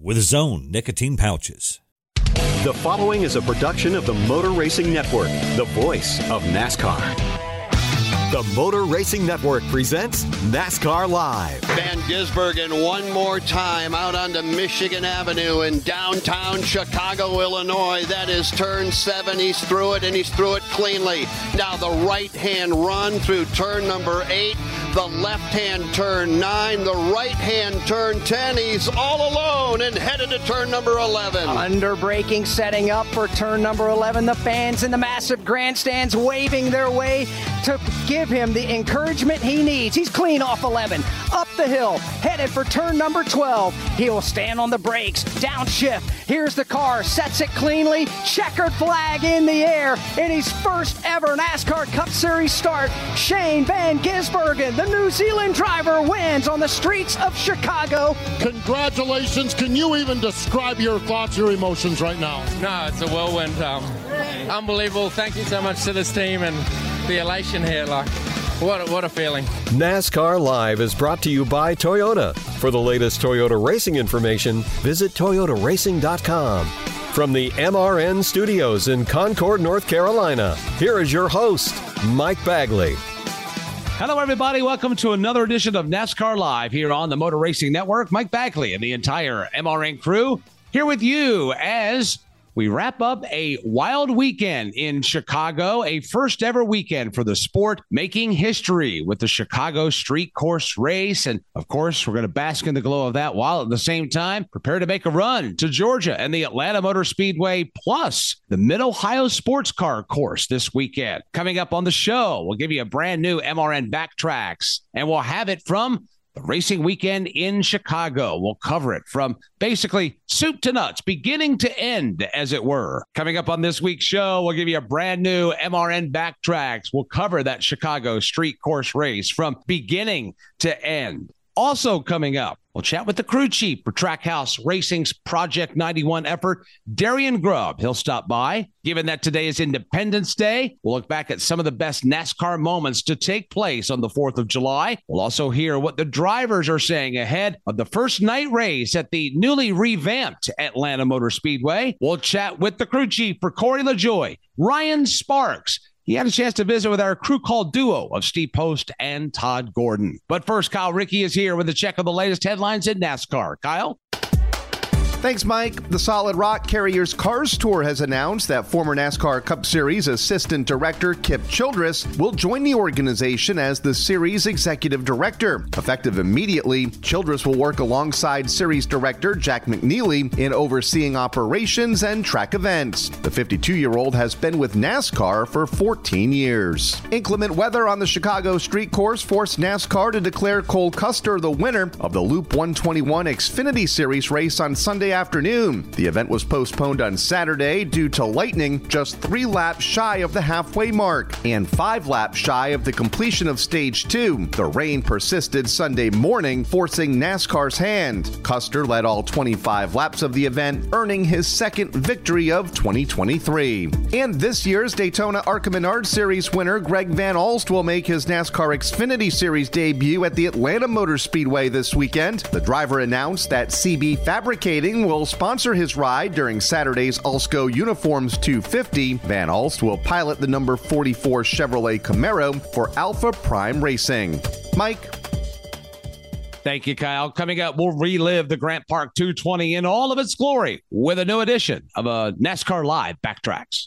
with his own nicotine pouches. The following is a production of the Motor Racing Network, the voice of NASCAR. The Motor Racing Network presents NASCAR Live. Van Gisbergen one more time out onto Michigan Avenue in downtown Chicago, Illinois. That is turn seven. He's through it and he's through it cleanly. Now the right hand run through turn number eight, the left hand turn nine, the right hand turn 10. He's all alone and headed to turn number 11. Under braking, setting up for turn number 11. The fans in the massive grandstands waving their way to give give him the encouragement he needs. He's clean off 11, up the hill, headed for turn number 12. He will stand on the brakes, downshift. Here's the car, sets it cleanly, checkered flag in the air in his first ever NASCAR Cup Series start. Shane Van Gisbergen, the New Zealand driver, wins on the streets of Chicago. Congratulations. Can you even describe your thoughts, your emotions right now? No, it's a whirlwind. Um, unbelievable. Thank you so much to this team and the elation here. Like, what a, what a feeling. NASCAR Live is brought to you by Toyota. For the latest Toyota racing information, visit toyotaracing.com. From the MRN studios in Concord, North Carolina, here is your host, Mike Bagley. Hello, everybody. Welcome to another edition of NASCAR Live here on the Motor Racing Network. Mike Bagley and the entire MRN crew here with you as we wrap up a wild weekend in Chicago, a first ever weekend for the sport, making history with the Chicago Street Course Race. And of course, we're going to bask in the glow of that while at the same time prepare to make a run to Georgia and the Atlanta Motor Speedway, plus the Mid Ohio Sports Car Course this weekend. Coming up on the show, we'll give you a brand new MRN Backtrax, and we'll have it from the racing weekend in Chicago. We'll cover it from basically soup to nuts, beginning to end, as it were. Coming up on this week's show, we'll give you a brand new MRN Backtrax. We'll cover that Chicago street course race from beginning to end. Also coming up, we'll chat with the crew chief for Trackhouse Racing's Project 91 effort, Darian Grubb. He'll stop by. Given that today is Independence Day, we'll look back at some of the best NASCAR moments to take place on the 4th of July. We'll also hear what the drivers are saying ahead of the first night race at the newly revamped Atlanta Motor Speedway. We'll chat with the crew chief for Corey LaJoie, Ryan Sparks, he had a chance to visit with our crew called duo of Steve Post and Todd Gordon. But first, Kyle Rickey is here with a check of the latest headlines in NASCAR. Kyle? Thanks, Mike. The Solid Rock Carriers Cars Tour has announced that former NASCAR Cup Series Assistant Director Kip Childress will join the organization as the series executive director. Effective immediately, Childress will work alongside series director Jack McNeely in overseeing operations and track events. The 52 year old has been with NASCAR for 14 years. Inclement weather on the Chicago street course forced NASCAR to declare Cole Custer the winner of the Loop 121 Xfinity Series race on Sunday afternoon. The event was postponed on Saturday due to lightning just three laps shy of the halfway mark and five laps shy of the completion of stage two. The rain persisted Sunday morning, forcing NASCAR's hand. Custer led all 25 laps of the event, earning his second victory of 2023. And this year's Daytona ARCA Menard Series winner Greg Van Alst will make his NASCAR Xfinity Series debut at the Atlanta Motor Speedway this weekend. The driver announced that CB Fabricating will sponsor his ride during Saturday's Alsco Uniforms 250. Van Alst will pilot the number 44 Chevrolet Camaro for Alpha Prime Racing. Mike, Thank you, Kyle. Coming up, we'll relive the Grant Park 220 in all of its glory with a new edition of a NASCAR Live Backtrax.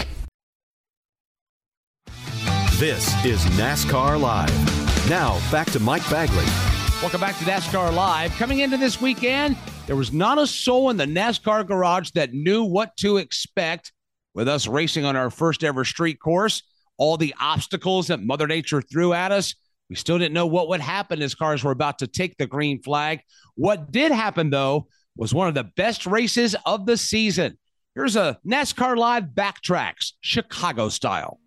This is NASCAR Live. Now, back to Mike Bagley. Welcome back to NASCAR Live. Coming into this weekend, there was not a soul in the NASCAR garage that knew what to expect with us racing on our first ever street course. All the obstacles that Mother Nature threw at us. We still didn't know what would happen as cars were about to take the green flag. What did happen, though, was one of the best races of the season. Here's a NASCAR Live Backtrax, Chicago style.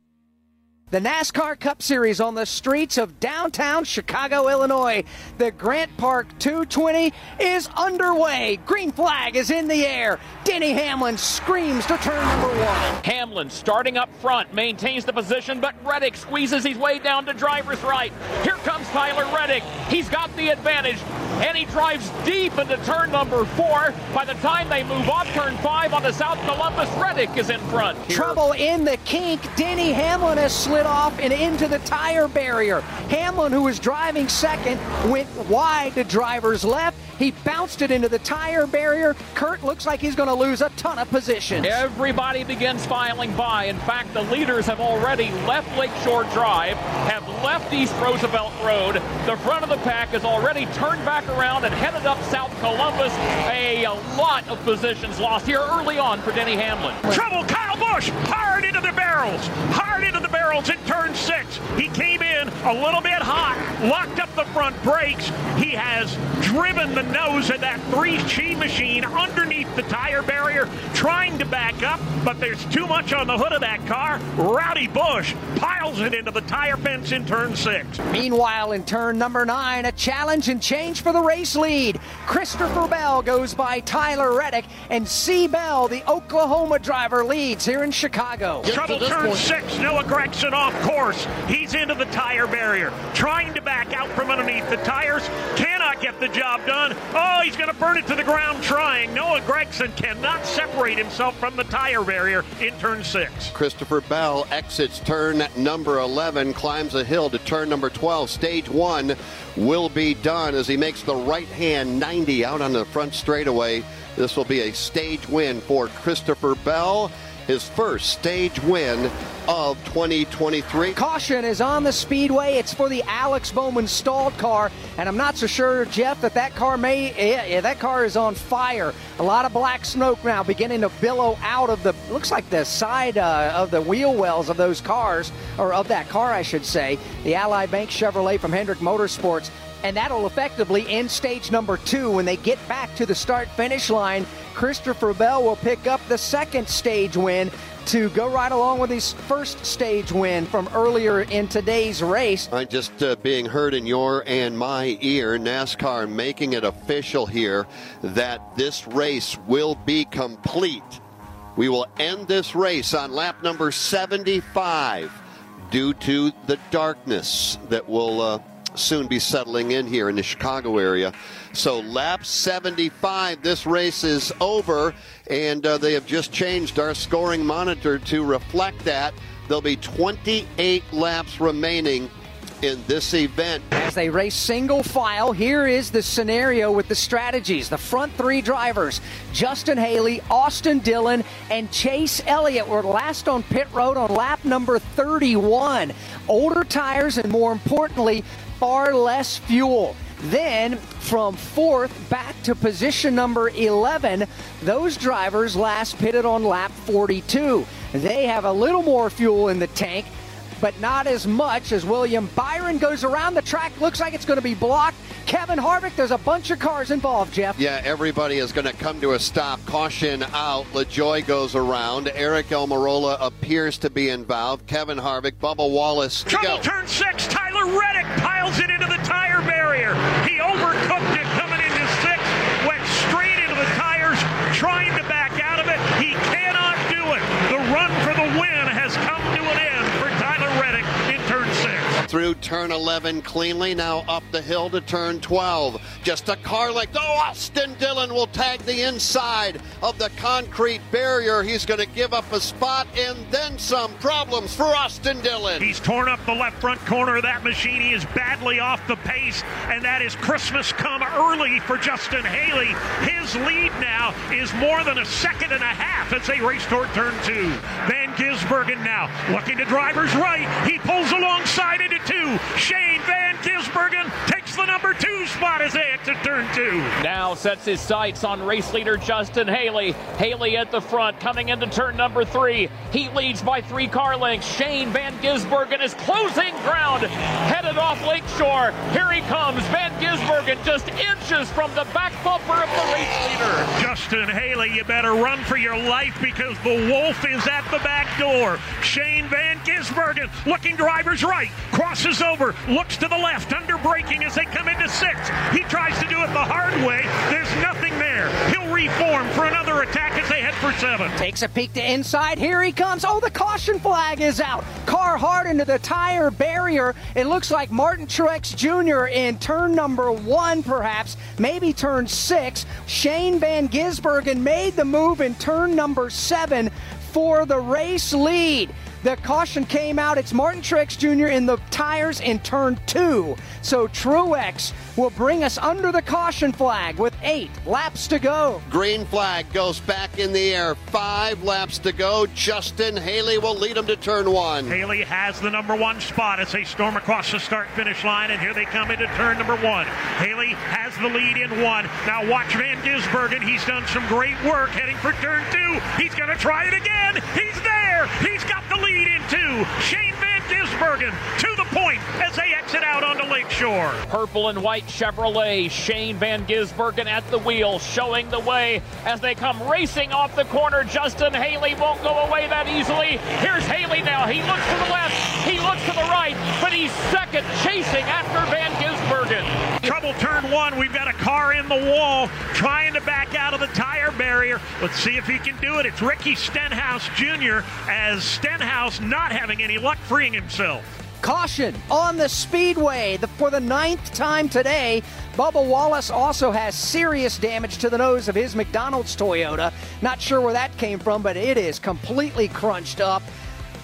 The NASCAR Cup Series on the streets of downtown Chicago, Illinois. The Grant Park 220 is underway. Green flag is in the air. Denny Hamlin screams to turn number one. Hamlin starting up front, maintains the position, but Reddick squeezes his way down to driver's right. Here comes Tyler Reddick. He's got the advantage, and he drives deep into turn number four. By the time they move off turn five on the South Columbus, Reddick is in front. Trouble in the kink. Denny Hamlin has slid off and into the tire barrier. Hamlin, who was driving second, went wide to driver's left. He bounced it into the tire barrier. Kurt looks like he's going to lose a ton of positions. Everybody begins filing by. In fact, the leaders have already left Lakeshore Drive, have left East Roosevelt Road. The front of the pack is already turned back around and headed up South Columbus. A, a lot of positions lost here early on for Denny Hamlin. Trouble, Kyle Busch, hard into the barrels, hard into the barrels in turn six. He came in a little bit hot, locked up the front brakes. He has driven the nose of that 3CHI machine underneath the tire barrier, trying to back up, but there's too much on the hood of that car. Rowdy Busch piles it into the tire fence in turn six. Meanwhile, in turn number nine, a challenge and change for the race lead. Christopher Bell goes by Tyler Reddick, and C. Bell, the Oklahoma driver, leads here in Chicago. Trouble turn point. six, Noah Gragson off course. He's into the tire barrier, trying to back out from underneath the tires. Cannot get the job done. Oh, he's going to burn it to the ground trying. Noah Gragson cannot separate himself from the tire barrier in turn six. Christopher Bell exits turn number 11, climbs a hill to turn number 12. Stage one will be done as he makes the right hand 90 out on the front straightaway. This will be a stage win for Christopher Bell his first stage win of 2023. Caution is on the speedway. It's for the Alex Bowman stalled car, and I'm not so sure, Jeff, that that car may yeah, that car is on fire. A lot of black smoke now beginning to billow out of the looks like the side uh, of the wheel wells of those cars, or of that car, I should say. The Ally Bank Chevrolet from Hendrick Motorsports and that'll effectively end stage number two when they get back to the start finish line. Christopher Bell will pick up the second stage win to go right along with his first stage win from earlier in today's race. Right, just uh, being heard in your and my ear, NASCAR making it official here that this race will be complete. We will end this race on lap number 75 due to the darkness that will. Uh, soon be settling in here in the Chicago area. So, lap 75, this race is over, and uh, they have just changed our scoring monitor to reflect that. There'll be 28 laps remaining in this event. As they race single file, here is the scenario with the strategies. The front three drivers, Justin Haley, Austin Dillon, and Chase Elliott, were last on pit road on lap number 31. Older tires, and more importantly, far less fuel. Then from fourth back to position number 11, those drivers last pitted on lap 42. They have a little more fuel in the tank, but not as much as William Byron goes around the track. Looks like it's going to be blocked. Kevin Harvick, there's a bunch of cars involved, Jeff. Yeah, everybody is going to come to a stop. Caution out. LaJoie goes around. Aric Almirola appears to be involved. Kevin Harvick, Bubba Wallace. Trouble turn six. Tyler Reddick piles it into the tire barrier. Through turn 11 cleanly. Now up the hill to turn 12. Just a car like, oh, Austin Dillon will tag the inside of the concrete barrier. He's going to give up a spot and then some problems for Austin Dillon. He's torn up the left front corner of that machine. He is badly off the pace, and that is Christmas come early for Justin Haley. His lead now is more than a second and a half as they race toward turn two. Van Gisbergen now looking to driver's right. He pulls alongside into two. Shane Van Gisbergen takes the number two spot as they exit turn two. Now sets his sights on race leader Justin Haley. Haley at the front coming into turn number three. He leads by three car lengths. Shane Van Gisbergen is closing ground, headed off Lakeshore. Here he comes. Van Gisbergen just inches from the back bumper of the race leader. Justin Haley, you better run for your life because the Wolf is at the back door. Shane Van Gisbergen looking driver's right, crosses over, looks to the left, under braking as they come into six. He tries to do it the hard way. There's nothing there. He'll reform for another attack as they head for seven. Takes a peek to inside. Here he comes. Oh, the caution flag is out. Car hard into the tire barrier. It looks like Martin Truex Jr. in turn number one, perhaps, maybe turn six. Shane Van Gisbergen made the move in turn number seven for the race lead. The caution came out. It's Martin Truex Jr. in the tires in turn two. So Truex will bring us under the caution flag with eight laps to go. Green flag goes back in the air. Five laps to go. Justin Haley will lead him to turn one. Haley has the number one spot as they storm across the start finish line, and here they come into turn number one. Haley has the lead in one. Now watch Van Gisbergen. He's done some great work heading for turn two. He's going to try it again. He's there. He's got the lead in two. Shane Van Gisbergen to the point as they exit out onto Lakeshore. Purple and white Chevrolet. Shane Van Gisbergen at the wheel, showing the way as they come racing off the corner. Justin Haley won't go away that easily. Here's Haley now. He looks to the left, he looks to the right, but he's second, chasing after Van Gisbergen. Trouble turn one. We've got a car in the wall trying to back out of the tire barrier. Let's see if he can do it. It's Ricky Stenhouse Jr. as Stenhouse not having any luck freeing himself. Caution on the speedway the, for the ninth time today. Bubba Wallace also has serious damage to the nose of his McDonald's Toyota. Not sure where that came from, but it is completely crunched up.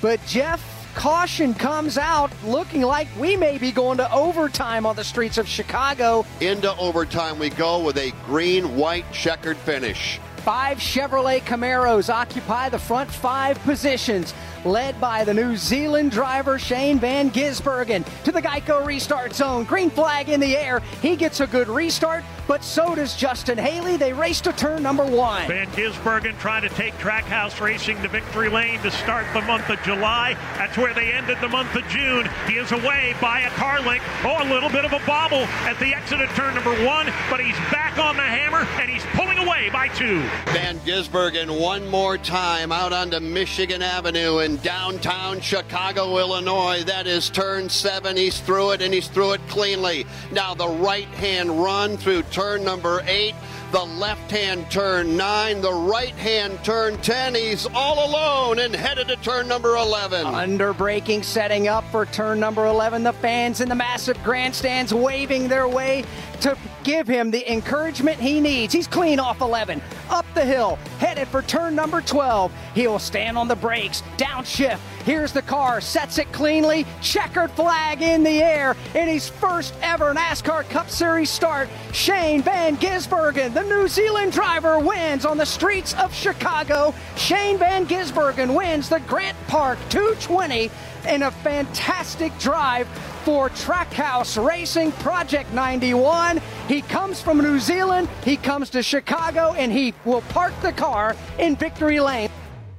But Jeff, caution comes out looking like we may be going to overtime on the streets of Chicago. Into overtime we go with a green white checkered finish. Five Chevrolet Camaros occupy the front five positions, led by the New Zealand driver Shane Van Gisbergen to the Geico restart zone. Green flag in the air. He gets a good restart, but so does Justin Haley. They race to turn number one. Van Gisbergen trying to take Trackhouse Racing to victory lane to start the month of July. That's where they ended the month of June. He is away by a car length. Oh, a little bit of a bobble at the exit of turn number one, but he's back on the hammer and he's pulling away by two. Van Gisbergen one more time out onto Michigan Avenue in downtown Chicago, Illinois. That is turn seven. He's through it and he's through it cleanly. Now the right hand run through turn number eight. The left hand turn nine, the right hand turn 10. He's all alone and headed to turn number 11. Under braking, setting up for turn number 11. The fans in the massive grandstands waving their way to give him the encouragement he needs. He's clean off 11, up the hill, headed for turn number 12. He'll stand on the brakes, downshift. Here's the car, sets it cleanly, checkered flag in the air. In his first ever NASCAR Cup Series start, Shane Van Gisbergen, the New Zealand driver, wins on the streets of Chicago. Shane Van Gisbergen wins the Grant Park 220 in a fantastic drive for Trackhouse Racing Project 91. He comes from New Zealand, he comes to Chicago, and he will park the car in victory lane.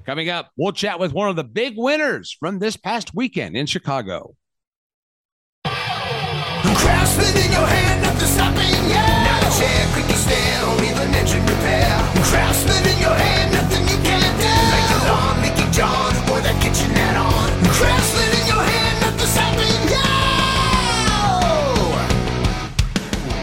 Coming up, we'll chat with one of the big winners from this past weekend in Chicago. Craftsman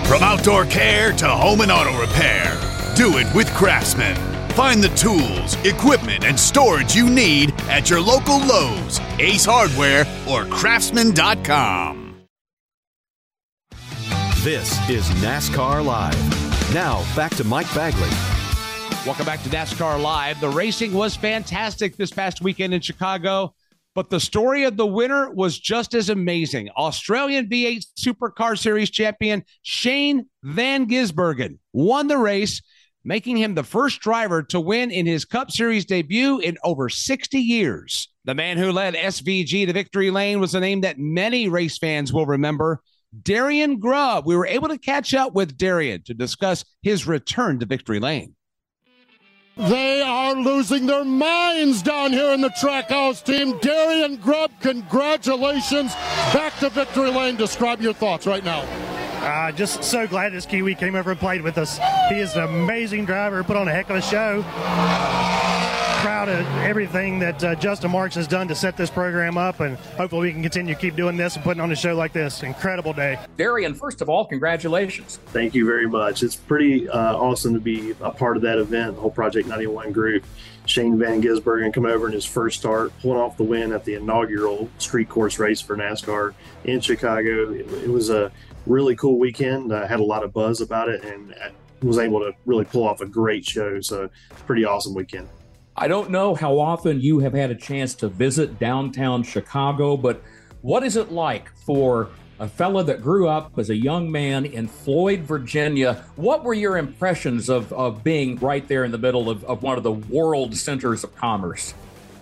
From outdoor care to home and auto repair, do it with Craftsman. Find the tools, equipment, and storage you need at your local Lowe's, Ace Hardware, or Craftsman.com. This is NASCAR Live. Now, back to Mike Bagley. Welcome back to NASCAR Live. The racing was fantastic this past weekend in Chicago, but the story of the winner was just as amazing. Australian V8 Supercar Series champion Shane Van Gisbergen won the race, making him the first driver to win in his Cup Series debut in over 60 years. The man who led SVG to victory lane was a name that many race fans will remember. Darian Grubb. We were able to catch up with Darian to discuss his return to victory lane. They are losing their minds down here in the Trackhouse team. Darian Grubb, congratulations. Back to victory lane. Describe your thoughts right now. Uh, just so glad this Kiwi came over and played with us. He is an amazing driver, put on a heck of a show. Proud of everything that uh, Justin Marks has done to set this program up, and hopefully we can continue to keep doing this and putting on a show like this. Incredible day. Darian, first of all, congratulations. Thank you very much. It's pretty uh, awesome to be a part of that event, the whole Project 91 group. Shane Van Gisbergen come over in his first start, pulling off the win at the inaugural street course race for NASCAR in Chicago. It, it was a really cool weekend. I had a lot of buzz about it and was able to really pull off a great show. So, pretty awesome weekend. I don't know how often you have had a chance to visit downtown Chicago, but what is it like for a fella that grew up as a young man in Floyd, Virginia? What were your impressions of, of being right there in the middle of, of one of the world centers of commerce?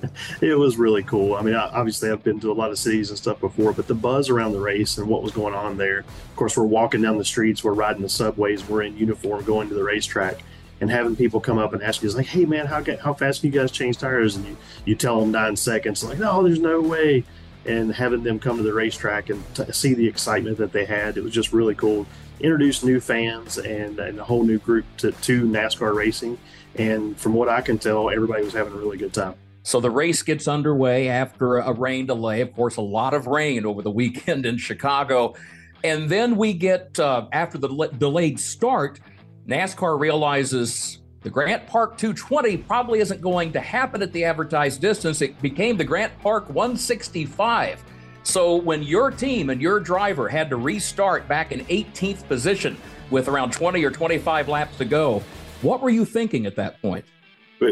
it was really cool. I mean, obviously, I've been to a lot of cities and stuff before, but the buzz around the race and what was going on there. Of course, we're walking down the streets, we're riding the subways, we're in uniform going to the racetrack, and having people come up and ask you, like, "Hey, man, how how fast can you guys change tires?" And you you tell them nine seconds, like, "No, there's no way." And having them come to the racetrack and t- see the excitement that they had, it was just really cool. Introduce new fans and, and a whole new group to, to NASCAR racing. And from what I can tell, everybody was having a really good time. So the race gets underway after a rain delay. Of course, a lot of rain over the weekend in Chicago. And then we get, uh, after the delayed start, NASCAR realizes the Grant Park 220 probably isn't going to happen at the advertised distance. It became the Grant Park 165. So when your team and your driver had to restart back in 18th position with around 20 or 25 laps to go, what were you thinking at that point?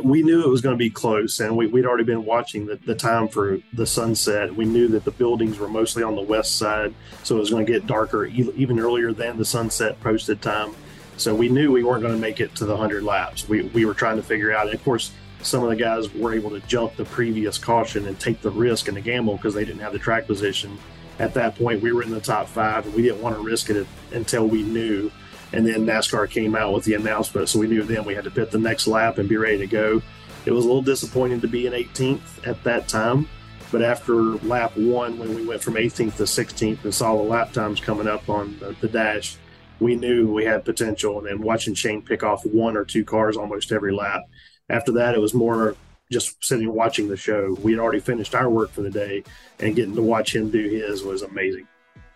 we knew it was going to be close and we, would already been watching the, the time for the sunset we knew that the buildings were mostly on the west side so it was going to get darker even earlier than the sunset posted time so we knew we weren't going to make it to the 100 laps. We, we were trying to figure out and of course some of the guys were able to jump the previous caution and take the risk and the gamble because they didn't have the track position. At that point we were in the top five and we didn't want to risk it until we knew and then NASCAR came out with the announcement, so we knew then we had to pit the next lap and be ready to go. It was a little disappointing to be in 18th at that time, but after lap one, when we went from 18th to 16th and saw the lap times coming up on the, the dash, we knew we had potential. And then watching Shane pick off one or two cars almost every lap. After that, it was more just sitting watching the show. We had already finished our work for the day, and getting to watch him do his was amazing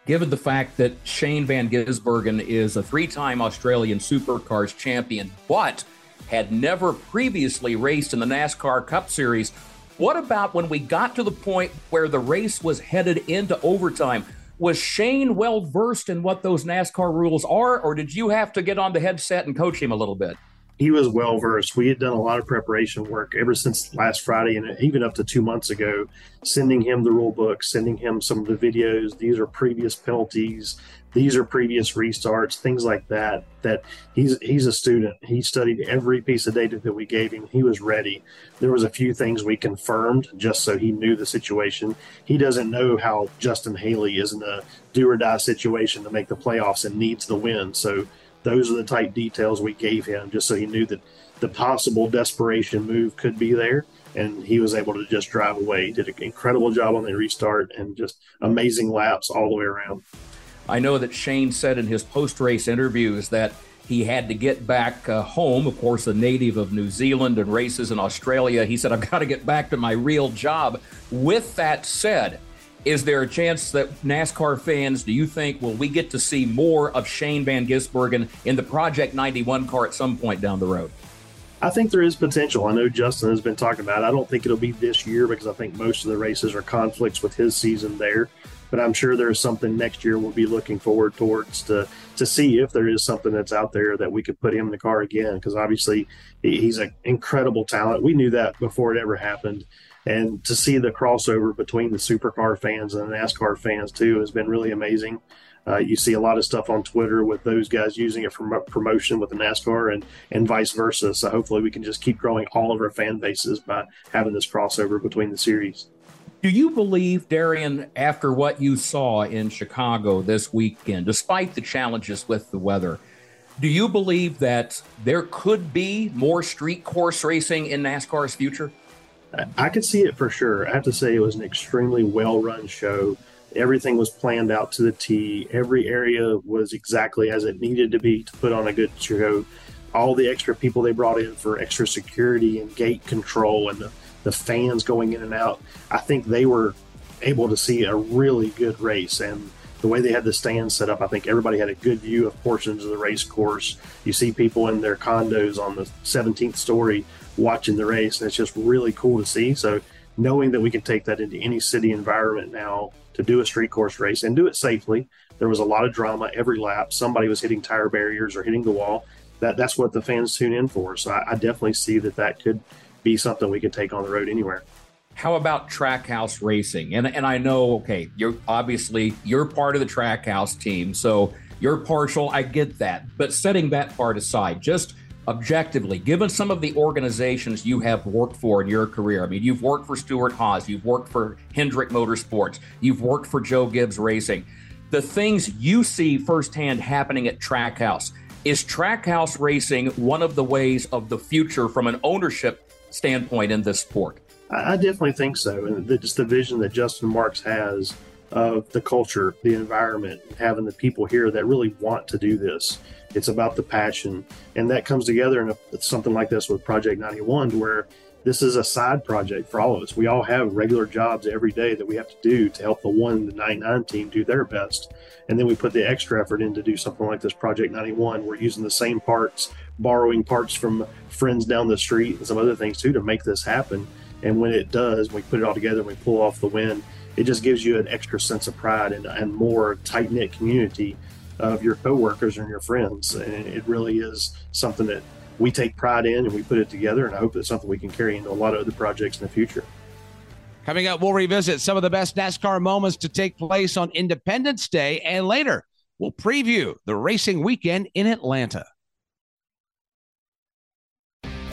given the fact that Shane Van Gisbergen is a three time Australian Supercars champion, but had never previously raced in the NASCAR Cup Series. What about when we got to the point where the race was headed into overtime? Was Shane well versed in what those NASCAR rules are, or did you have to get on the headset and coach him a little bit? He was well versed. We had done a lot of preparation work ever since last Friday and even up to two months ago, sending him the rule book, sending him some of the videos. These are previous penalties. These are previous restarts, things like that. That he's he's a student. He studied every piece of data that we gave him. He was ready. There was a few things we confirmed just so he knew the situation. He doesn't know how Justin Haley is in a do or die situation to make the playoffs and needs the win. So those are the type details we gave him just so he knew that the possible desperation move could be there and he was able to just drive away. He did an incredible job on the restart and just amazing laps all the way around. I know that Shane said in his post race interviews that he had to get back uh, home. Of course, a native of New Zealand and races in Australia. He said, I've got to get back to my real job. With that said, is there a chance that NASCAR fans, do you think, will we get to see more of Shane Van Gisbergen in the Project 91 car at some point down the road? I think there is potential. I know Justin has been talking about it. I don't think it'll be this year because I think most of the races are conflicts with his season there. but I'm sure there's something next year we'll be looking forward towards to to see if there is something that's out there that we could put him in the car again. Because obviously he's an incredible talent. We knew that before it ever happened, and to see the crossover between the supercar fans and the NASCAR fans too has been really amazing. Uh, you see a lot of stuff on Twitter with those guys using it for promotion with the NASCAR and and vice versa. So hopefully we can just keep growing all of our fan bases by having this crossover between the series. Do you believe, Darian, after what you saw in Chicago this weekend, despite the challenges with the weather, do you believe that there could be more street course racing in NASCAR's future? I could see it for sure. I have to say, it was an extremely well run show. Everything was planned out to the T. Every area was exactly as it needed to be to put on a good show. All the extra people they brought in for extra security and gate control and the the fans going in and out. I think they were able to see a really good race and the way they had the stands set up, I think everybody had a good view of portions of the race course. You see people in their condos on the 17th story watching the race, and it's just really cool to see. So, knowing that we can take that into any city environment now to do a street course race and do it safely, there was a lot of drama every lap. Somebody was hitting tire barriers or hitting the wall. That that's what the fans tune in for. So, I, I definitely see that that could be something we could take on the road anywhere. How about Trackhouse Racing? And and I know, okay, you're obviously you're part of the Trackhouse team, so you're partial. I get that, but setting that part aside, just objectively, given some of the organizations you have worked for in your career, I mean, you've worked for Stewart-Haas, you've worked for Hendrick Motorsports, you've worked for Joe Gibbs Racing. The things you see firsthand happening at Trackhouse, is Trackhouse Racing one of the ways of the future from an ownership standpoint in this sport? I definitely think so. And just the vision that Justin Marks has of the culture, the environment, having the people here that really want to do this. It's about the passion. And that comes together in a, something like this with Project 91, where this is a side project for all of us. We all have regular jobs every day that we have to do to help the one, the 99 team do their best. And then we put the extra effort in to do something like this Project 91. We're using the same parts, borrowing parts from friends down the street and some other things too to make this happen. And when it does, we put it all together and we pull off the win, it just gives you an extra sense of pride and, and more tight knit community of your coworkers and your friends. And it really is something that we take pride in and we put it together. And I hope it's something we can carry into a lot of other projects in the future. Coming up, we'll revisit some of the best NASCAR moments to take place on Independence Day. And later, we'll preview the racing weekend in Atlanta.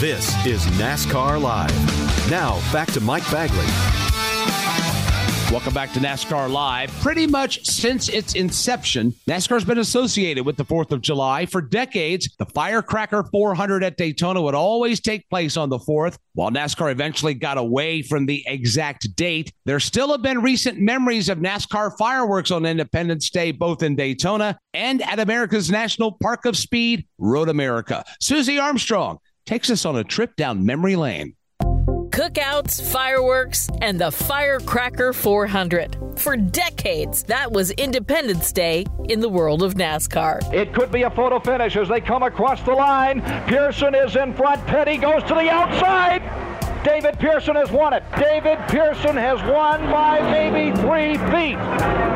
This is NASCAR Live. Now, back to Mike Bagley. Welcome back to NASCAR Live. Pretty much since its inception, NASCAR's been associated with the 4th of July. For decades, the Firecracker 400 at Daytona would always take place on the 4th. While NASCAR eventually got away from the exact date, there still have been recent memories of NASCAR fireworks on Independence Day, both in Daytona and at America's National Park of Speed, Road America. Susie Armstrong takes us on a trip down memory lane. Cookouts, fireworks, and the Firecracker 400. For decades, that was Independence Day in the world of NASCAR. It could be a photo finish as they come across the line. Pearson is in front. Petty goes to the outside. David Pearson has won it. David Pearson has won by maybe three feet.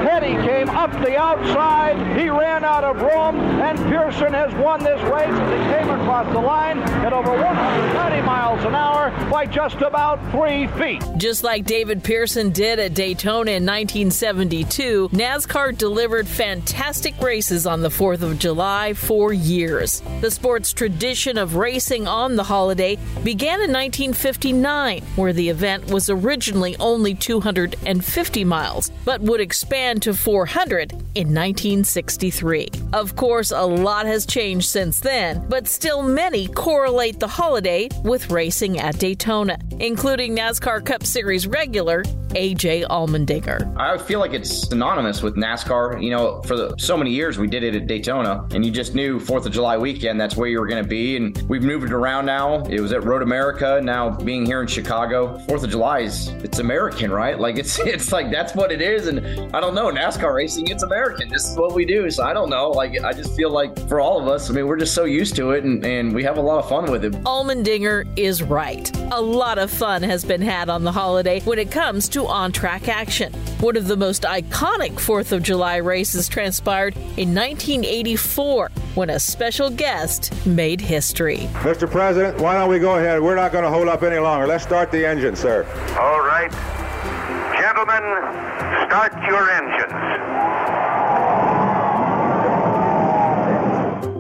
Petty came up the outside. He ran out of room, and Pearson has won this race as he came across the line at over 190 miles an hour by just about three feet. Just like David Pearson did at Daytona in 1972, NASCAR delivered fantastic races on the 4th of July for years. The sport's tradition of racing on the holiday began in 1959 where the event was originally only 250 miles, but would expand to 400 in 1963. Of course, a lot has changed since then, but still many correlate the holiday with racing at Daytona, including NASCAR Cup Series regular AJ Allmendinger. I feel like it's synonymous with NASCAR. You know, for the, so many years we did it at Daytona, and you just knew Fourth of July weekend that's where you were going to be. And we've moved it around now. It was at Road America. Now being here in Chicago, Fourth of July is it's American, right? Like it's it's like that's what it is. And I don't know NASCAR racing. It's American. This is what we do. So I don't know. Like I just feel like for all of us, I mean, we're just so used to it, and, and we have a lot of fun with it. Allmendinger is right. A lot of fun has been had on the holiday when it comes to on track action. One of the most iconic 4th of July races transpired in 1984 when a special guest made history. Mr. President, why don't we go ahead? We're not going to hold up any longer. Let's start the engine, sir. All right. Gentlemen, start your engines.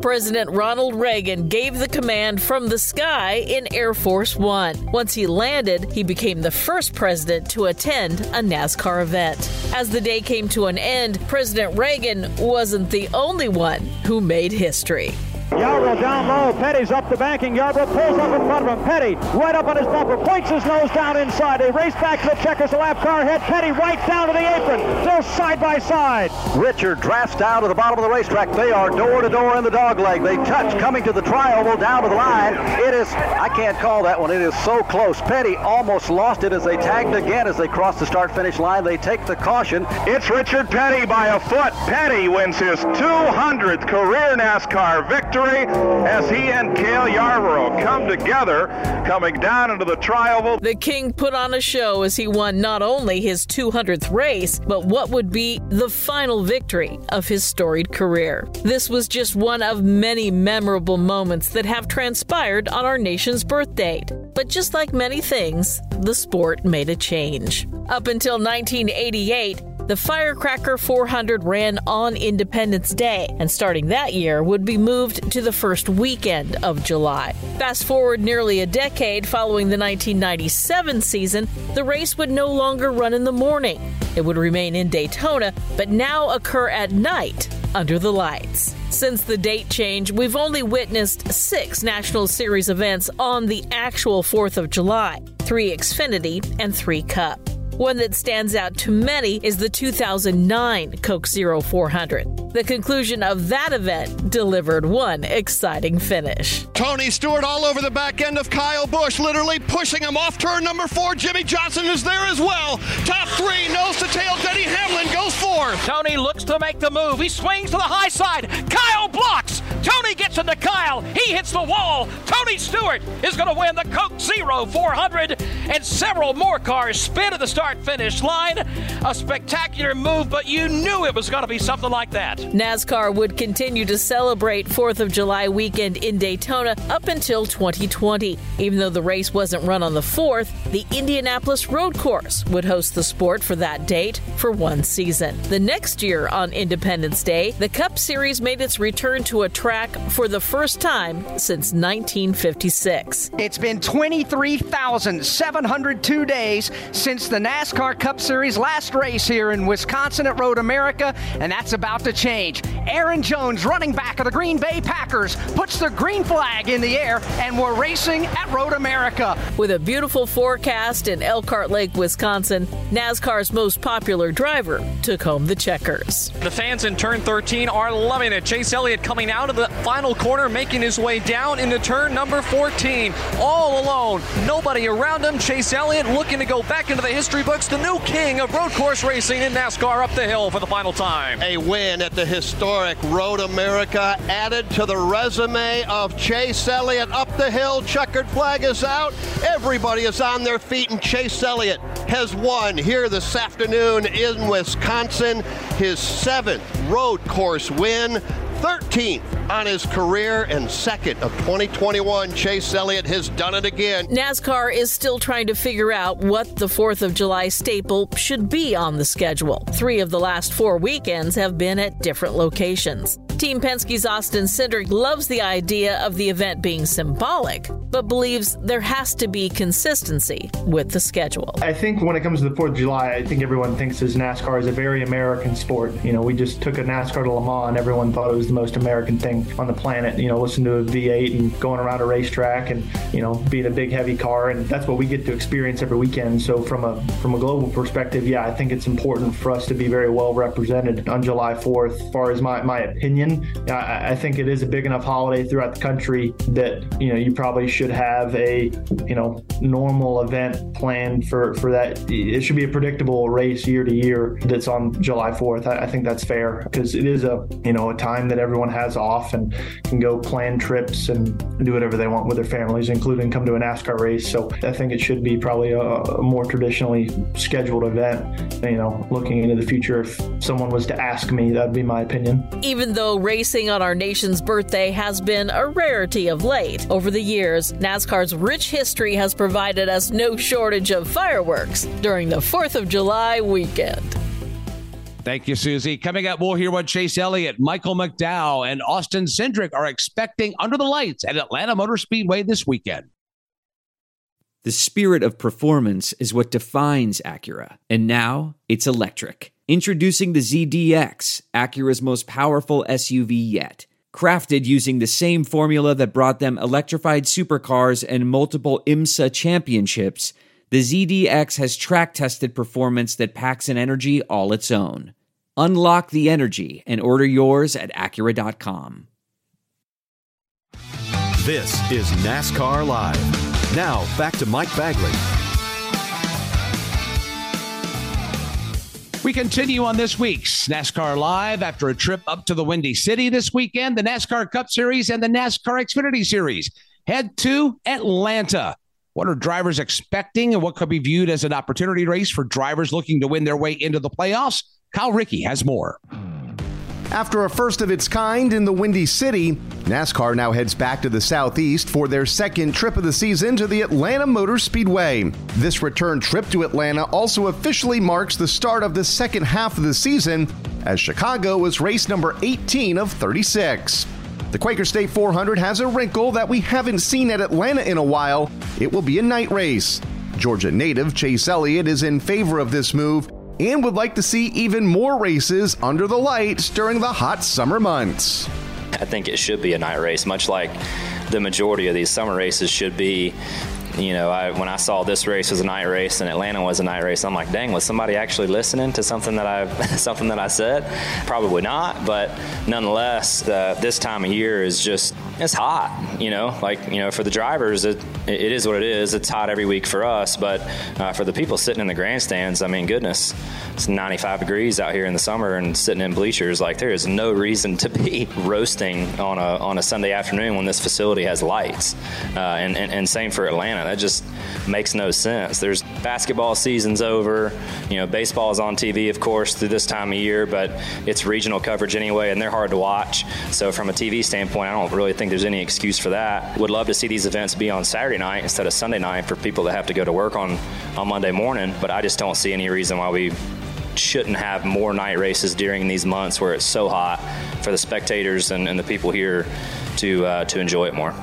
President Ronald Reagan gave the command from the sky in Air Force One. Once he landed, he became the first president to attend a NASCAR event. As the day came to an end, President Reagan wasn't the only one who made history. Yarborough down low. Petty's up the banking. Yarborough pulls up in front of him. Petty right up on his bumper. Points his nose down inside. They race back to the checkers. The lap car ahead. Petty right down to the apron. They're side by side. Richard drafts down to the bottom of the racetrack. They are door to door in the dog leg. They touch coming to the trioval down to the line. It is, I can't call that one. It is so close. Petty almost lost it as they tagged again as they crossed the start finish line. They take the caution. It's Richard Petty by a foot. Petty wins his 200th career NASCAR victory as he and Cale Yarborough come together, coming down into the trioval. The King put on a show as he won not only his 200th race, but what would be the final victory of his storied career. This was just one of many memorable moments that have transpired on our nation's birth date. But just like many things, the sport made a change. Up until 1988, the Firecracker 400 ran on Independence Day, and starting that year would be moved to the first weekend of July. Fast forward nearly a decade following the 1997 season, the race would no longer run in the morning. It would remain in Daytona, but now occur at night under the lights. Since the date change, we've only witnessed six National Series events on the actual 4th of July three Xfinity and three Cup. One that stands out to many is the 2009 Coke Zero 400. The conclusion of that event delivered one exciting finish. Tony Stewart all over the back end of Kyle Busch, literally pushing him off turn number four. Jimmie Johnson is there as well. Top three, nose to tail. Denny Hamlin goes fourth. Tony looks to make the move. He swings to the high side. Kyle blocks. Tony gets into Kyle. He hits the wall. Tony Stewart is going to win the Coke Zero 400, and several more cars spin at the start finish line. A spectacular move, but you knew it was going to be something like that. NASCAR would continue to celebrate 4th of July weekend in Daytona up until 2020. Even though the race wasn't run on the 4th, the Indianapolis Road Course would host the sport for that date for one season. The next year on Independence Day, the Cup Series made its return to a track for the first time since 1956. It's been 23,702 days since the NASCAR Cup Series last race here in Wisconsin at Road America, and that's about to change. Aaron Jones, running back of the Green Bay Packers, puts the green flag in the air, and we're racing at Road America. With a beautiful forecast in Elkhart Lake, Wisconsin, NASCAR's most popular driver took home the checkers. The fans in turn 13 are loving it. Chase Elliott coming out of the final corner, making his way down into turn number 14. All alone, nobody around him. Chase Elliott looking to go back into the history books, the new king of road course racing in NASCAR up the hill for the final time. A win at the historic Road America added to the resume of Chase Elliott up the hill. Checkered flag is out. Everybody is on their feet, and Chase Elliott has won here this afternoon in Wisconsin. His seventh road course win. 13th on his career and second of 2021. Chase Elliott has done it again. NASCAR is still trying to figure out what the 4th of July staple should be on the schedule. Three of the last four weekends have been at different locations. Team Penske's Austin Cindric loves the idea of the event being symbolic, but believes there has to be consistency with the schedule. I think when it comes to the 4th of July, I think everyone thinks as NASCAR is a very American sport. You know, we just took a NASCAR to Le Mans and everyone thought it was the most American thing on the planet. You know, listen to a V8 and going around a racetrack and, you know, being a big heavy car. And that's what we get to experience every weekend. So from a from a global perspective, yeah, I think it's important for us to be very well represented on July 4th. As far as my, my opinion, I, I think it is a big enough holiday throughout the country that, you know, you probably should have a, you know, normal event planned for, for that. It should be a predictable race year to year that's on July 4th. I, I think that's fair because it is a, you know, a time that everyone has off and can go plan trips and do whatever they want with their families, including come to a NASCAR race. So I think it should be probably a, a more traditionally scheduled event. You know, looking into the future, if someone was to ask me, that'd be my opinion. Even though racing on our nation's birthday has been a rarity of late, over the years, NASCAR's rich history has provided us no shortage of fireworks during the 4th of July weekend. Thank you, Susie. Coming up, we'll hear what Chase Elliott, Michael McDowell, and Austin Cindric are expecting under the lights at Atlanta Motor Speedway this weekend. The spirit of performance is what defines Acura, and now it's electric. Introducing the ZDX, Acura's most powerful SUV yet. Crafted using the same formula that brought them electrified supercars and multiple IMSA championships, the ZDX has track tested performance that packs an energy all its own. Unlock the energy and order yours at Acura.com. This is NASCAR Live. Now, back to Mike Bagley. We continue on this week's NASCAR Live after a trip up to the Windy City this weekend, the NASCAR Cup Series and the NASCAR Xfinity Series. Head to Atlanta. What are drivers expecting and what could be viewed as an opportunity race for drivers looking to win their way into the playoffs? Kyle Rickey has more. After a first of its kind in the Windy City, NASCAR now heads back to the Southeast for their second trip of the season to the Atlanta Motor Speedway. This return trip to Atlanta also officially marks the start of the second half of the season, as Chicago was race number 18 of 36. The Quaker State 400 has a wrinkle that we haven't seen at Atlanta in a while. It will be a night race. Georgia native Chase Elliott is in favor of this move and would like to see even more races under the lights during the hot summer months. I think it should be a night race, much like the majority of these summer races should be. You know, I, when I saw this race was a night race and Atlanta was a night race, I'm like, dang, was somebody actually listening to something that I something that I said? Probably not, but nonetheless, uh, this time of year is just it's hot. You know, like you know, for the drivers, it it is what it is. It's hot every week for us, but uh, for the people sitting in the grandstands, I mean, goodness, it's 95 degrees out here in the summer and sitting in bleachers. Like there is no reason to be roasting on a on a Sunday afternoon when this facility has lights. Uh, and, and and same for Atlanta. That just makes no sense. There's basketball season's over. You know, baseball is on TV, of course, through this time of year, but it's regional coverage anyway, and they're hard to watch. So from a TV standpoint, I don't really think there's any excuse for that. Would love to see these events be on Saturday night instead of Sunday night for people that have to go to work on on Monday morning. But I just don't see any reason why we shouldn't have more night races during these months where it's so hot for the spectators and, and the people here to uh, to enjoy it more.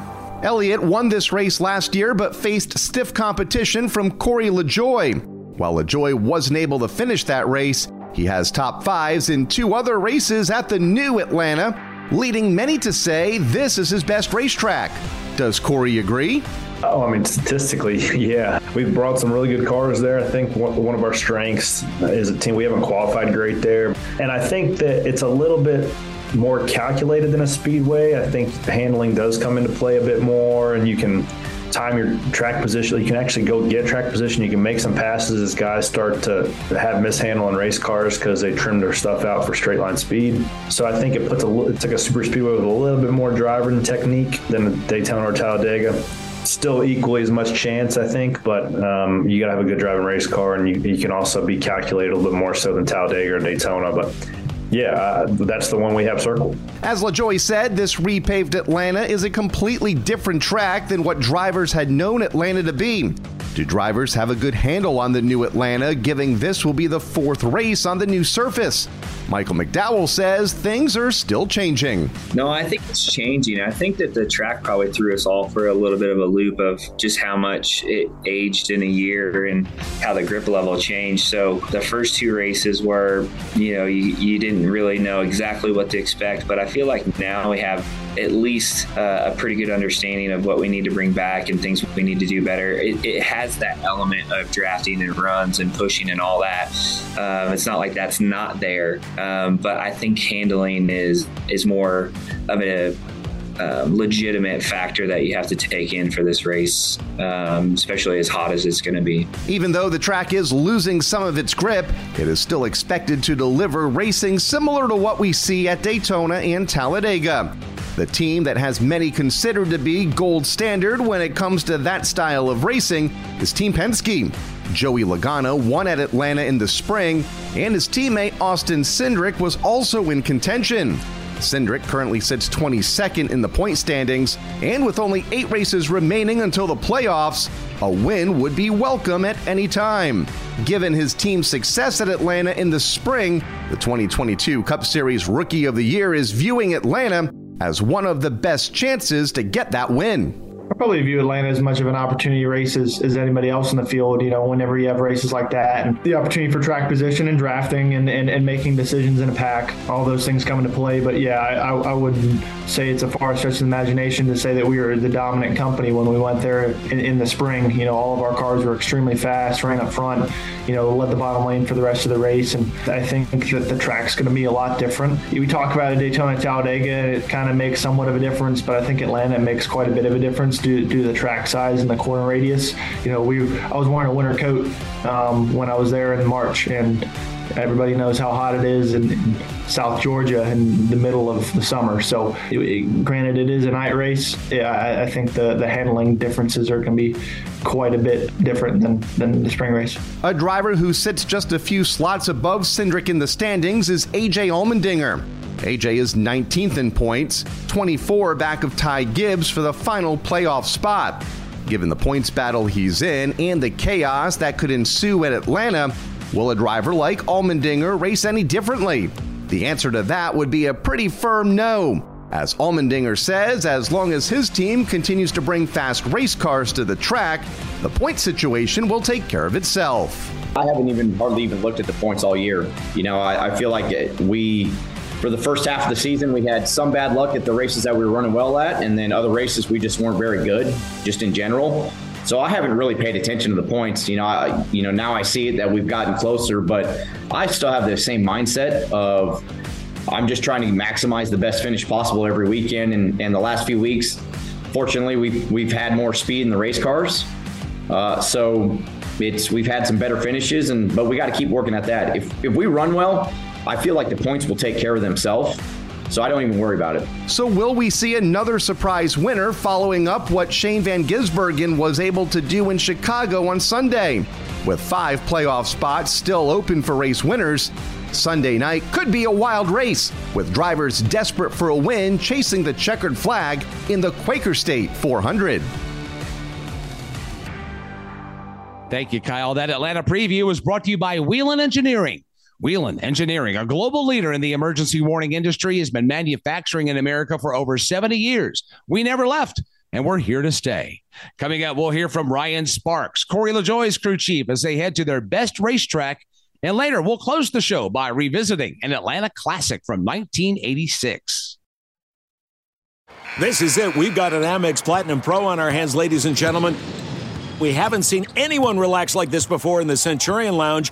Elliott won this race last year but faced stiff competition from Corey LaJoie. While LaJoie wasn't able to finish that race, he has top fives in two other races at the new Atlanta, leading many to say this is his best racetrack. Does Corey agree? Oh, I mean, statistically, yeah. We've brought some really good cars there. I think one of our strengths is a team. We haven't qualified great there. And I think that it's a little bit more calculated than a speedway. I think handling does come into play a bit more, and you can time your track position. You can actually go get track position. You can make some passes as guys start to have mishandling race cars because they trim their stuff out for straight line speed. So I think it puts a it's like a super speedway with a little bit more driving technique than Daytona or Talladega still equally as much chance, I think, but um, you got to have a good driving race car, and you, you, can also be calculated a little bit more so than Talladega or Daytona. But yeah, uh, that's the one we have circled. As LaJoie said, this repaved Atlanta is a completely different track than what drivers had known Atlanta to be. Do drivers have a good handle on the new Atlanta, given this will be the fourth race on the new surface? Michael McDowell says things are still changing. No, I think it's changing. I think that the track probably threw us all for a little bit of a loop of just how much it aged in a year and how the grip level changed. So the first two races were, you know, you, you didn't really know exactly what to expect, but I feel like now we have at least uh, a pretty good understanding of what we need to bring back and things we need to do better. It, it has that element of drafting and runs and pushing and all that. Um, it's not like that's not there, um, but I think handling is is more of a um, legitimate factor that you have to take in for this race, um, especially as hot as it's going to be. Even though the track is losing some of its grip, it is still expected to deliver racing similar to what we see at Daytona and Talladega. The team that has many considered to be gold standard when it comes to that style of racing is Team Penske. Joey Logano won at Atlanta in the spring, and his teammate Austin Cindric was also in contention. Cindric currently sits 22nd in the point standings, and with only eight races remaining until the playoffs, a win would be welcome at any time. Given his team's success at Atlanta in the spring, the 2022 Cup Series Rookie of the Year is viewing Atlanta as one of the best chances to get that win. I probably view Atlanta as much of an opportunity race as, as anybody else in the field. You know, whenever you have races like that, and the opportunity for track position and drafting and, and, and making decisions in a pack, all those things come into play. But yeah, I, I wouldn't say it's a far stretch of imagination to say that we were the dominant company when we went there in, in the spring. You know, all of our cars were extremely fast, ran up front, you know, led the bottom lane for the rest of the race. And I think that the track's going to be a lot different. We talk about a Daytona Talladega, it kind of makes somewhat of a difference, but I think Atlanta makes quite a bit of a difference due, due to the track size and the corner radius. You know, we I was wearing a winter coat um, when I was there in March, and everybody knows how hot it is in, in South Georgia in the middle of the summer. So, it, it, granted, it is a night race. Yeah, I, I, think the, the handling differences are going to be quite a bit different than, than the spring race. A driver who sits just a few slots above Cindric in the standings is AJ Allmendinger. AJ is 19th in points, 24 back of Ty Gibbs for the final playoff spot. Given the points battle he's in and the chaos that could ensue at Atlanta, will a driver like Allmendinger race any differently? The answer to that would be a pretty firm no. As Allmendinger says, as long as his team continues to bring fast race cars to the track, the point situation will take care of itself. I haven't even hardly even looked at the points all year. You know, I, I feel like it, we for the first half of the season, we had some bad luck at the races that we were running well at, and then other races we just weren't very good, just in general. So I haven't really paid attention to the points. You know, I, you know now I see it that we've gotten closer, but I still have the same mindset of I'm just trying to maximize the best finish possible every weekend. And, and the last few weeks, fortunately, we've we've had more speed in the race cars. Uh, so it's we've had some better finishes, and but we got to keep working at that. If if we run well, I feel like the points will take care of themselves. So I don't even worry about it. So will we see another surprise winner following up what Shane Van Gisbergen was able to do in Chicago on Sunday? With five playoff spots still open for race winners, Sunday night could be a wild race, with drivers desperate for a win chasing the checkered flag in the Quaker State 400. Thank you, Kyle. That Atlanta preview was brought to you by Whelen Engineering. Whelen Engineering, a global leader in the emergency warning industry, has been manufacturing in America for over 70 years. We never left, and we're here to stay. Coming up, we'll hear from Ryan Sparks, Corey LaJoie's crew chief, as they head to their best racetrack. And later, we'll close the show by revisiting an Atlanta classic from 1986. This is it. We've got an Amex Platinum Pro on our hands, ladies and gentlemen. We haven't seen anyone relax like this before in the Centurion Lounge.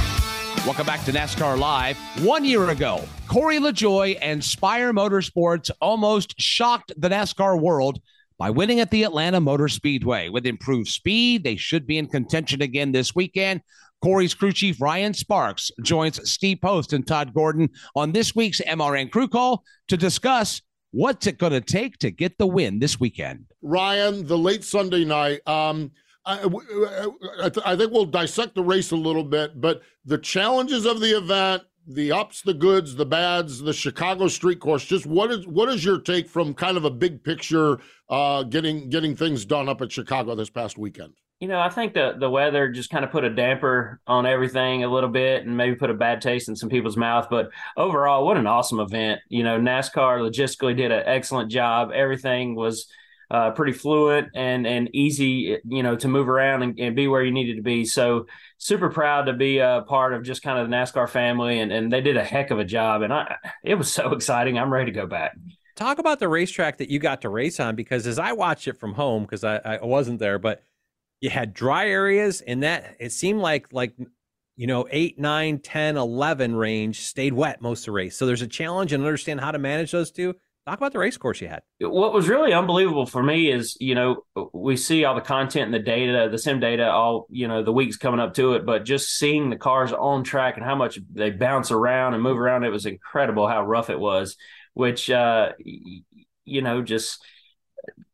Welcome back to NASCAR Live. One year ago, Corey LaJoie and Spire Motorsports almost shocked the NASCAR world by winning at the Atlanta Motor Speedway. With improved speed, they should be in contention again this weekend. Corey's crew chief Ryan Sparks joins Steve Post and Todd Gordon on this week's MRN Crew Call to discuss what's it going to take to get the win this weekend. Ryan, the late Sunday night. Um, I, I, I think we'll dissect the race a little bit, but the challenges of the event, the ups, the goods, the bads, the Chicago street course. Just what is what is your take from kind of a big picture, uh, getting getting things done up at Chicago this past weekend? You know, I think the the weather just kind of put a damper on everything a little bit, and maybe put a bad taste in some people's mouth. But overall, what an awesome event! You know, NASCAR logistically did an excellent job. Everything was uh, pretty fluent and and easy, you know, to move around and, and, be where you needed to be. So super proud to be a part of just kind of the NASCAR family, and and they did a heck of a job, and I it was so exciting. I'm ready to go back. Talk about the racetrack that you got to race on because as I watched it from home, because I, I wasn't there, but you had dry areas and that it seemed like like you know 8 9 10 11 range stayed wet most of the race so there's a challenge and understand how to manage those two Talk about the race course you had. What was really unbelievable for me is, you know, we see all the content and the data, the sim data, all, you know, the weeks coming up to it, but just seeing the cars on track and how much they bounce around and move around, it was incredible how rough it was, which, uh, you know, just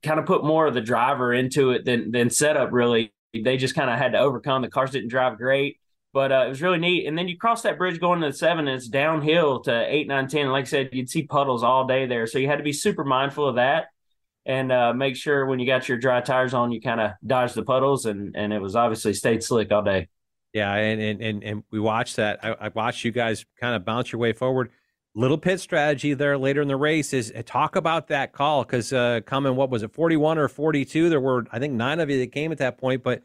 kind of put more of the driver into it than, than setup really. They just kind of had to overcome. The cars didn't drive great but uh, it was really neat. And then you cross that bridge going to the seven, and it's downhill to eight, nine, ten. And like I said, you'd see puddles all day there, so you had to be super mindful of that and uh, make sure when you got your dry tires on, you kind of dodge the puddles. And and it was obviously stayed slick all day. Yeah, and and and, and we watched that. I, I watched you guys kind of bounce your way forward. Little pit strategy there later in the race is uh, talk about that call because uh, coming what was it, forty one or forty two? There were I think nine of you that came at that point, but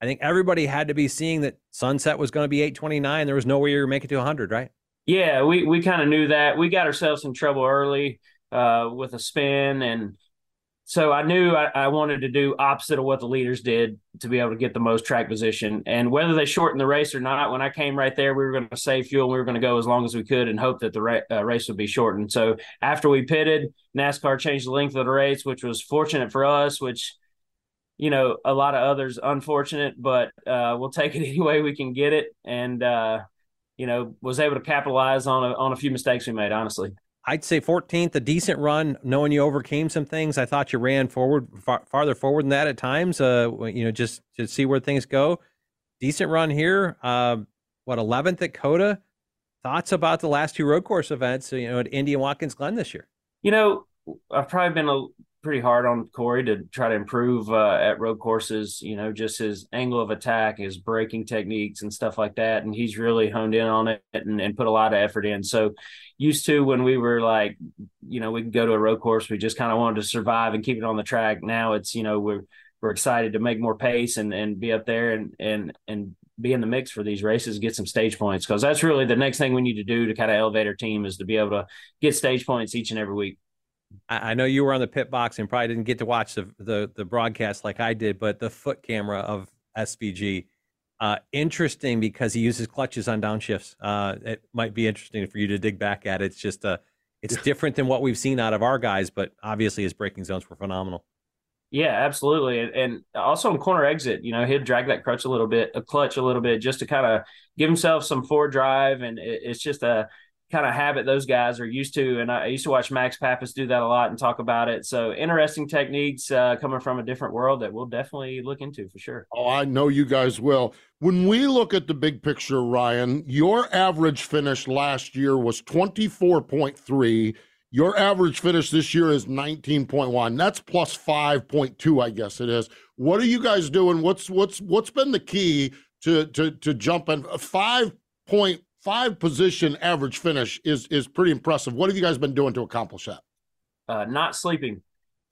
I think everybody had to be seeing that sunset was going to be 829. There was no way you were making it to 100, right? Yeah, we, we kind of knew that. We got ourselves in trouble early uh, with a spin. And so I knew I, I, wanted to do opposite of what the leaders did to be able to get the most track position. And whether they shortened the race or not, when I came right there, we were going to save fuel. And we were going to go as long as we could and hope that the ra- uh, race would be shortened. So after we pitted, NASCAR changed the length of the race, which was fortunate for us, which – you know, a lot of others unfortunate, but uh, we'll take it any way we can get it. And, uh, you know, was able to capitalize on a, on a few mistakes we made, honestly. I'd say 14th, a decent run, knowing you overcame some things. I thought you ran forward, far, farther forward than that at times, uh, you know, just to see where things go. Decent run here. Uh, what, 11th at COTA Thoughts about the last two road course events, you know, at Indy and Watkins Glen this year? You know, I've probably been a pretty hard on Corey to try to improve uh, at road courses. You know, just his angle of attack, his braking techniques, and stuff like that. And he's really honed in on it and, and put a lot of effort in. So, used to when we were like, you know, we could go to a road course, we just kind of wanted to survive and keep it on the track. Now it's you know we're we're excited to make more pace and and be up there and and and be in the mix for these races, get some stage points because that's really the next thing we need to do to kind of elevate our team is to be able to get stage points each and every week. I, know you were on the pit box and probably didn't get to watch the, the, the broadcast like I did, but the foot camera of SVG, uh, interesting because he uses clutches on downshifts. Uh, it might be interesting for you to dig back at. It's just uh, it's different than what we've seen out of our guys, but obviously his braking zones were phenomenal. Yeah, absolutely, and, and also in corner exit, you know, he'd drag that crutch a little bit, a clutch a little bit, just to kind of give himself some forward drive, and it's just a kind of habit those guys are used to. And I used to watch Max Papis do that a lot and talk about it. So interesting techniques uh, coming from a different world that we'll definitely look into for sure. Oh, I know you guys will. When we look at the big picture, Ryan, your average finish last year was 24.3. Your average finish this year is 19.1. That's plus 5.2, I guess it is. What are you guys doing? What's what's what's been the key to to to jump in five point five position average finish is is pretty impressive. What have you guys been doing to accomplish that? Uh, not sleeping.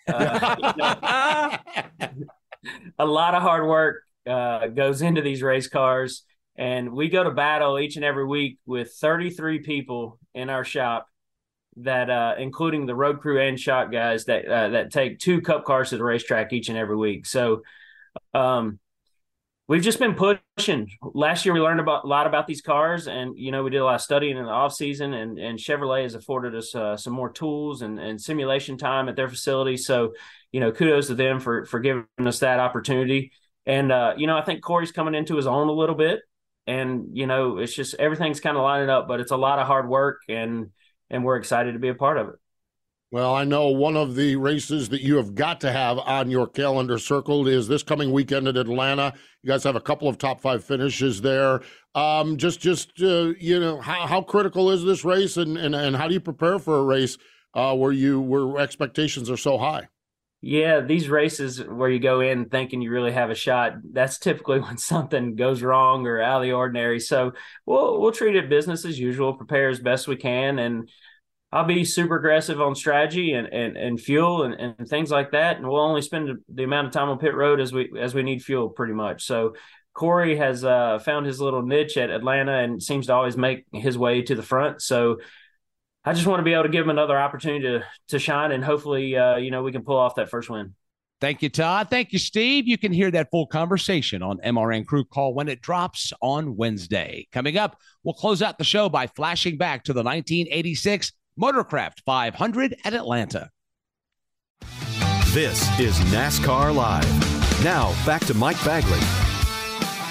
Uh, a lot of hard work uh, goes into these race cars, and we go to battle each and every week with 33 people in our shop that uh, including the road crew and shop guys that uh, that take two cup cars to the racetrack each and every week. So um, we've just been pushing. Last year we learned about a lot about these cars, and you know we did a lot of studying in the off season, and and Chevrolet has afforded us uh, some more tools and, and simulation time at their facility. So, you know, kudos to them for for giving us that opportunity. And uh, you know, I think Corey's coming into his own a little bit, and you know, it's just everything's kind of lining up, but it's a lot of hard work, and and we're excited to be a part of it. Well, I know one of the races that you have got to have on your calendar circled is this coming weekend at Atlanta. You guys have a couple of top five finishes there. Um, just, just uh, you know, how, how critical is this race, and, and and how do you prepare for a race uh, where you where expectations are so high? Yeah, these races where you go in thinking you really have a shot, that's typically when something goes wrong or out of the ordinary. So we'll we'll treat it business as usual, prepare as best we can, and I'll be super aggressive on strategy and and, and fuel and, and things like that. And we'll only spend the amount of time on pit road as we as we need fuel, pretty much. So Corey has uh, found his little niche at Atlanta and seems to always make his way to the front. So I just want to be able to give him another opportunity to to shine, and hopefully, uh, you know, we can pull off that first win. Thank you, Todd. Thank you, Steve. You can hear that full conversation on MRN Crew Call when it drops on Wednesday. Coming up, we'll close out the show by flashing back to the 1986 Motorcraft 500 at Atlanta. This is NASCAR Live. Now, back to Mike Bagley.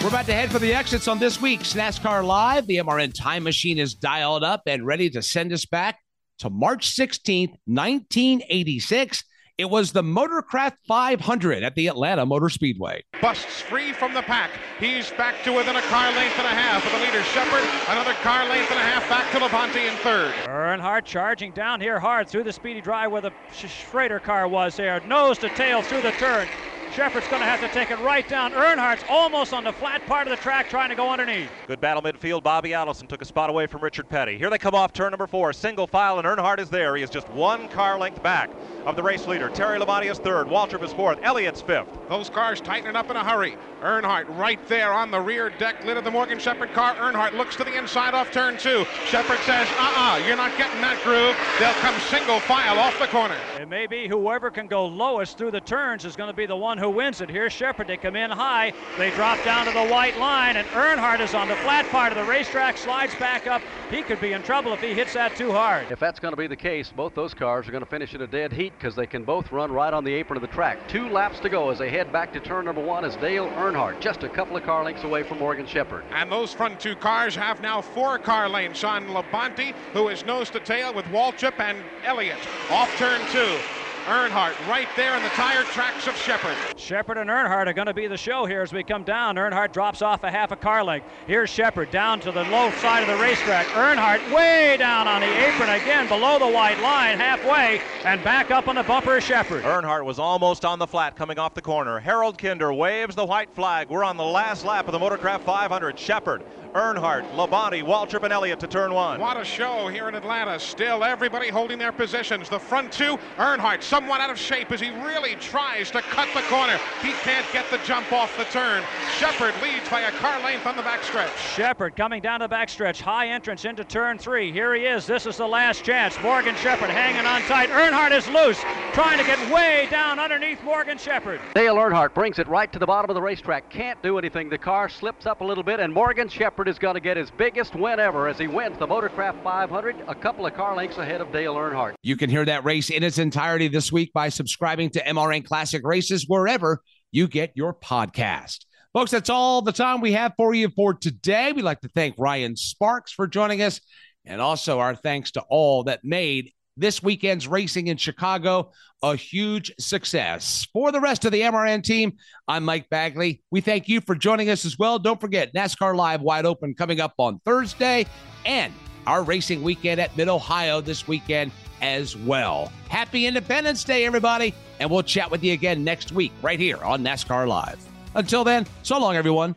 We're about to head for the exits on this week's NASCAR Live. The MRN time machine is dialed up and ready to send us back to March 16th, 1986 it was the Motorcraft 500 at the Atlanta Motor Speedway. Busts free from the pack. He's back to within a car length and a half of the leader Shepherd. Another car length and a half back to Labonte in third. Earnhardt charging down here hard through the speedy drive where the Schrader car was there. Nose to tail through the turn. Shepherd's going to have to take it right down. Earnhardt's almost on the flat part of the track trying to go underneath. Good battle midfield. Bobby Allison took a spot away from Richard Petty. Here they come off turn number four. Single file, and Earnhardt is there. He is just one car length back of the race leader. Terry Labonte is third. Waltrip is fourth. Elliott's fifth. Those cars tightening up in a hurry. Earnhardt right there on the rear deck lid of the Morgan Shepherd car. Earnhardt looks to the inside off turn two. Shepherd says, uh-uh, you're not getting that groove. They'll come single file off the corner. It may be whoever can go lowest through the turns is going to be the one who wins it. Here's Shepherd. They come in high. They drop down to the white line, and Earnhardt is on the flat part of the racetrack, slides back up. He could be in trouble if he hits that too hard. If that's going to be the case, both those cars are going to finish in a dead heat because they can both run right on the apron of the track. Two laps to go as they head back to turn number one as Dale Earnhardt, just a couple of car lengths away from Morgan Shepherd. And those front two cars have now four car lanes. Sean Labonte, who is nose to tail with Waltrip and Elliott. Off turn two. Earnhardt right there in the tire tracks of Shepherd. Shepherd and Earnhardt are going to be the show here as we come down. Earnhardt drops off a half a car length. Here's Shepherd down to the low side of the racetrack. Earnhardt way down on the apron again, below the white line, halfway, and back up on the bumper of Shepherd. Earnhardt was almost on the flat coming off the corner. Harold Kinder waves the white flag. We're on the last lap of the Motorcraft 500. Shepherd, Earnhardt, Labonte, Waltrip, and Elliott to turn one. What a show here in Atlanta. Still everybody holding their positions. The front two, Earnhardt somewhat out of shape as he really tries to cut the corner. He can't get the jump off the turn. Shepherd leads by a car length on the backstretch. Shepherd coming down the backstretch. High entrance into turn three. Here he is. This is the last chance. Morgan Shepherd hanging on tight. Earnhardt is loose, trying to get way down underneath Morgan Shepherd. Dale Earnhardt brings it right to the bottom of the racetrack. Can't do anything. The car slips up a little bit, and Morgan Shepherd is going to get his biggest win ever as he wins the Motorcraft 500, a couple of car lengths ahead of Dale Earnhardt. You can hear that race in its entirety this week by subscribing to MRN Classic Races wherever you get your podcast. Folks, that's all the time we have for you for today. We'd like to thank Ryan Sparks for joining us, and also our thanks to all that made this weekend's racing in Chicago a huge success. For the rest of the MRN team, I'm Mike Bagley. We thank you for joining us as well. Don't forget NASCAR Live Wide Open coming up on Thursday and our racing weekend at Mid Ohio this weekend as well. Happy Independence Day, everybody, and we'll chat with you again next week right here on NASCAR Live. Until then, so long, everyone.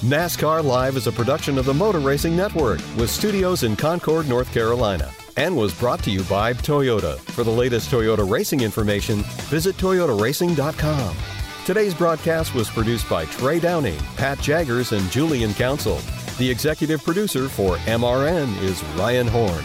NASCAR Live is a production of the Motor Racing Network with studios in Concord, North Carolina and was brought to you by Toyota. For the latest Toyota racing information, visit toyotaracing.com. Today's broadcast was produced by Trey Downing, Pat Jaggers, and Julian Council. The executive producer for MRN is Ryan Horn.